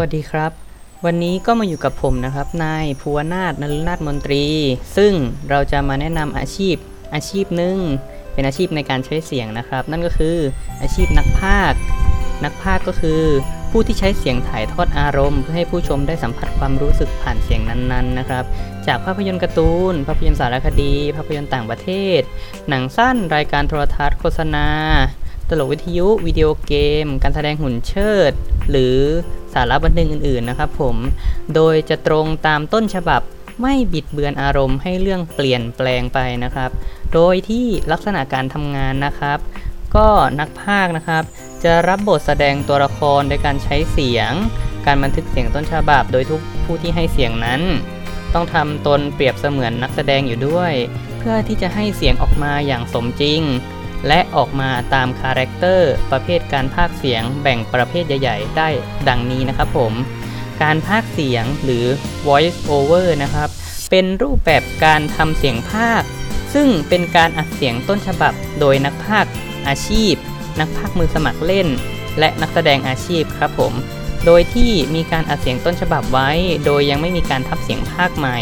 วัสดีครับ วันนี้ก็มาอยู่กับผมนะครับ นายภูวนาถนรุนาถมนตรี ซึ่งเราจะมาแนะนำอาชีพอาชีพหนึ่งเป็นอาชีพในการใช้เสียงนะครับ นั่นก็คืออาชีพนักพากย์นักพากย์ก็คือผู้ที่ใช้เสียงถ่ายทอดอารมณ์ เพื่อให้ผู้ชมได้สัมผัสความรู้สึกผ่านเสียงนั้นๆนะครับ จากภาพยนตร์การ์ตูน ภาพยนตร์สารคดี ภาพยนตร์ต่างประเทศ หนังสั้น รายการโทรทัศน์โฆษณา ตลกวิทยุวิดีโอเกม การแสดงหุ่นเชิด หรือสาระบันเทิงอื่นๆนะครับผมโดยจะตรงตามต้นฉบับไม่บิดเบือนอารมณ์ให้เรื่องเปลี่ยนแปลงไปนะครับ โดยที่ลักษณะการทำงานนะครับ ก็นักพากนะครับ จะรับบทแสดงตัวละครโดยการใช้เสียง การบันทึกเสียงต้นฉบับ โดยทุกผู้ที่ให้เสียงนั้น ต้องทำตนเปรียบเสมือนนักแสดงอยู่ด้วย เพื่อที่จะให้เสียงออกมาอย่างสมจริง และออกมาตาม character ประเภทการพากย์เสียงแบ่งประเภทใหญ่ๆ ได้ดังนี้นะครับผม การพากย์เสียงหรือ voice over นะครับ เป็นรูปแบบการทำเสียงพากย์ซึ่งเป็นการอัดเสียงต้นฉบับโดยนักพากย์อาชีพ นักพากย์มือสมัครเล่น และนักแสดงอาชีพครับผม โดยที่มีการอัดเสียงต้นฉบับไว้ โดยยังไม่มีการทับเสียงพากใหม่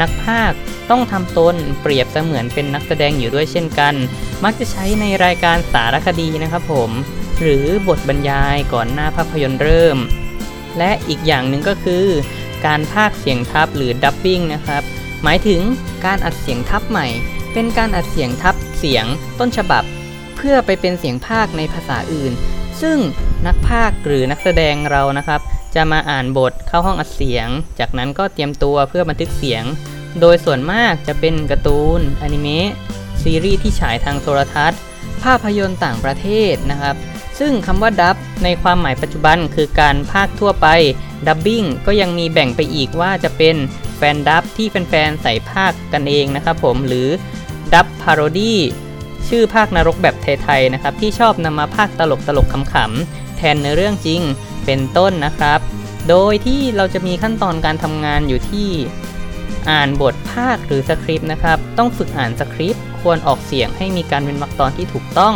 นักพากย์ต้องทำตนเปรียบเสมือนเป็นนักแสดงอยู่ด้วยเช่นกัน มักจะใช้ในรายการสารคดีนะครับผม หรือบทบรรยายก่อนหน้าภาพยนตร์เริ่ม และอีกอย่างหนึ่งก็คือ การพากย์เสียงทับหรือดับบิ้งนะครับ หมายถึงการอัดเสียงทับใหม่ เป็นการอัดเสียงทับเสียงต้นฉบับ เพื่อไปเป็นเสียงพากย์ในภาษาอื่น ซึ่งนักพากย์หรือนักแสดงเรานะครับ จะมาอ่านบทเข้าห้องอัดเสียง จากนั้นก็เตรียมตัวเพื่อบันทึกเสียง โดยส่วนมากจะเป็นการ์ตูนอนิเมะซีรีส์ที่ฉายทางโทรทัศน์ ภาพยนตร์ต่างประเทศนะครับ ซึ่งคำว่า dub ในความหมายปัจจุบันคือการพากย์ทั่วไป dubbing ก็ยังมีแบ่งไปอีกว่าจะเป็น fandub ที่แฟนๆใส่พากย์กันเองนะครับผมหรือ dub parodyชื่อภาคนรกแบบไทยๆนะครับที่ชอบนำมาภาคตลกตลกๆขำๆแทนเนื้อเรื่องจริง เป็นต้นนะครับ โดยที่เราจะมีขั้นตอนการทำงานอยู่ที่อ่านบทภาคหรือสคริปต์นะครับ ต้องฝึกอ่านสคริปต์ ควรออกเสียงให้มีการเป็นวรรคตอนที่ถูกต้อง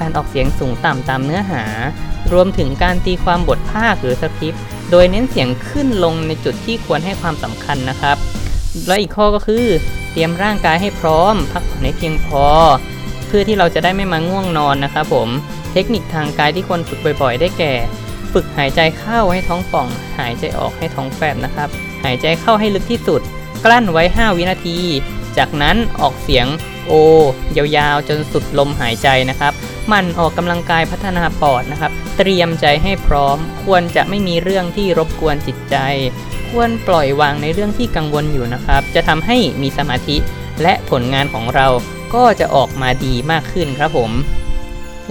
การออกเสียงสูงต่ำตามเนื้อหา รวมถึงการตีความบทภาคหรือสคริปต์ โดยเน้นเสียงขึ้นลงในจุดที่ควรให้ความสำคัญนะครับ และอีกข้อก็คือ เตรียมร่างกายให้พร้อม พักผ่อนให้เพียงพอ เพื่อที่เราจะได้ไม่มาง่วงนอนนะครับผม เทคนิคทางกายที่ควรฝึกบ่อย ๆ ได้แก่ ฝึกหายใจเข้าให้ท้องป่อง หายใจออกให้ท้องแฟบนะครับ หายใจเข้าให้ลึกที่สุด กลั้นไว้ 5 วินาที จากนั้นออกเสียงโอยาวๆ จนสุดลมหายใจนะครับ มันออกกำลังกายพัฒนาปอดนะครับ เตรียมใจให้พร้อม ควรจะไม่มีเรื่องที่รบกวนจิตใจ ควรปล่อยวางในเรื่องที่กังวลอยู่นะครับ จะทำให้มีสมาธิและผลงานของเราก็จะออกมาดีมากขึ้นครับผม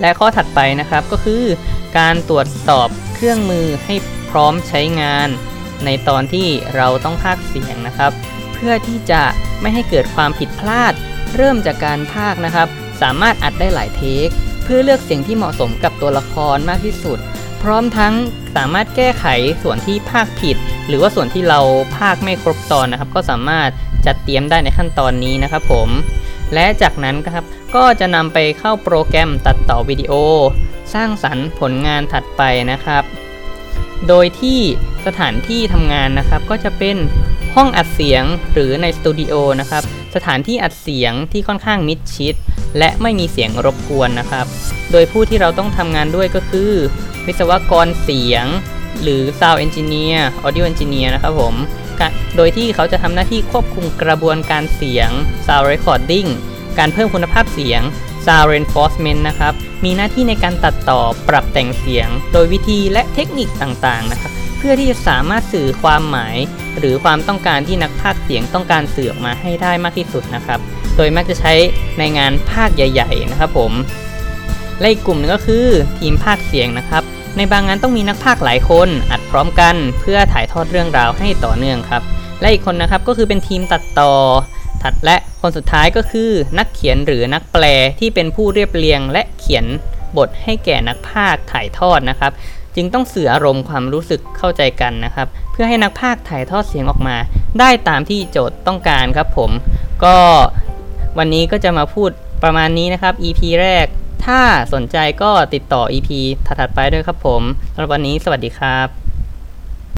และข้อถัดไปนะครับก็คือ การตรวจสอบ เครื่องมือให้พร้อมใช้งาน ในตอนที่เราต้องพากเสียงนะครับ เพื่อที่จะไม่ให้เกิดความผิดพลาด เริ่มจากการพากนะครับ สามารถอัดได้หลายเทค เพื่อเลือกเสียงที่เหมาะสมกับตัวละครมากที่สุด พร้อมทั้งสามารถแก้ไขส่วนที่พากผิด หรือว่าส่วนที่เราพากไม่ครบตอนนะครับ ก็สามารถจัดเตรียมได้ในขั้นตอนนี้นะครับผมและจากนั้นครับก็จะนำไปเข้าโปรแกรมตัดต่อวิดีโอ สร้างสรรค์ผลงานถัดไปนะครับ โดยที่สถานที่ทำงานนะครับ ก็จะเป็นห้องอัดเสียงหรือในสตูดิโอนะครับ สถานที่อัดเสียงที่ค่อนข้างมิดชิด และไม่มีเสียงรบกวนนะครับ โดยผู้ที่เราต้องทำงานด้วยก็คือ วิศวกรเสียง หรือ Sound Engineer Audio Engineer นะครับผมโดยที่เขาจะทำหน้าที่ควบคุมกระบวนการเสียง Sound Recording การเพิ่มคุณภาพเสียง Sound Reinforcement นะครับ มีหน้าที่ในการตัดต่อปรับแต่งเสียง โดยวิธีและเทคนิคต่างๆนะครับ เพื่อที่จะสามารถสื่อความหมาย หรือความต้องการที่นักพากย์เสียงต้องการสื่อออกมาให้ได้มากที่สุดนะครับ โดยมักจะใช้ในงานภาคใหญ่ ๆ นะครับผม และอีกกลุ่มหนึงก็คือทีมภาคเสียงนะครับ ในบางงานต้องมีนักพากย์หลายคน อัดพร้อมกัน เพื่อถ่ายทอดเรื่องราวให้ต่อเนื่องครับ และอีกคนนะครับก็คือเป็นทีมตัดต่อ ถัดและคนสุดท้ายก็คือนักเขียนหรือนักแปลที่เป็นผู้เรียบเรียงและเขียนบทให้แก่นักพากย์ถ่ายทอดนะครับ จึงต้องสื่ออารมณ์ความรู้สึกเข้าใจกันนะครับ เพื่อให้นักพากย์ถ่ายทอดเสียงออกมา ได้ตามที่โจทย์ต้องการครับผม ก็วันนี้ก็จะมาพูดประมาณนี้นะครับ EP แรก ถ้าสนใจก็ติดต่อ EP ถัดๆไปด้วยครับผมสำหรับวันนี้สวัสดีครับ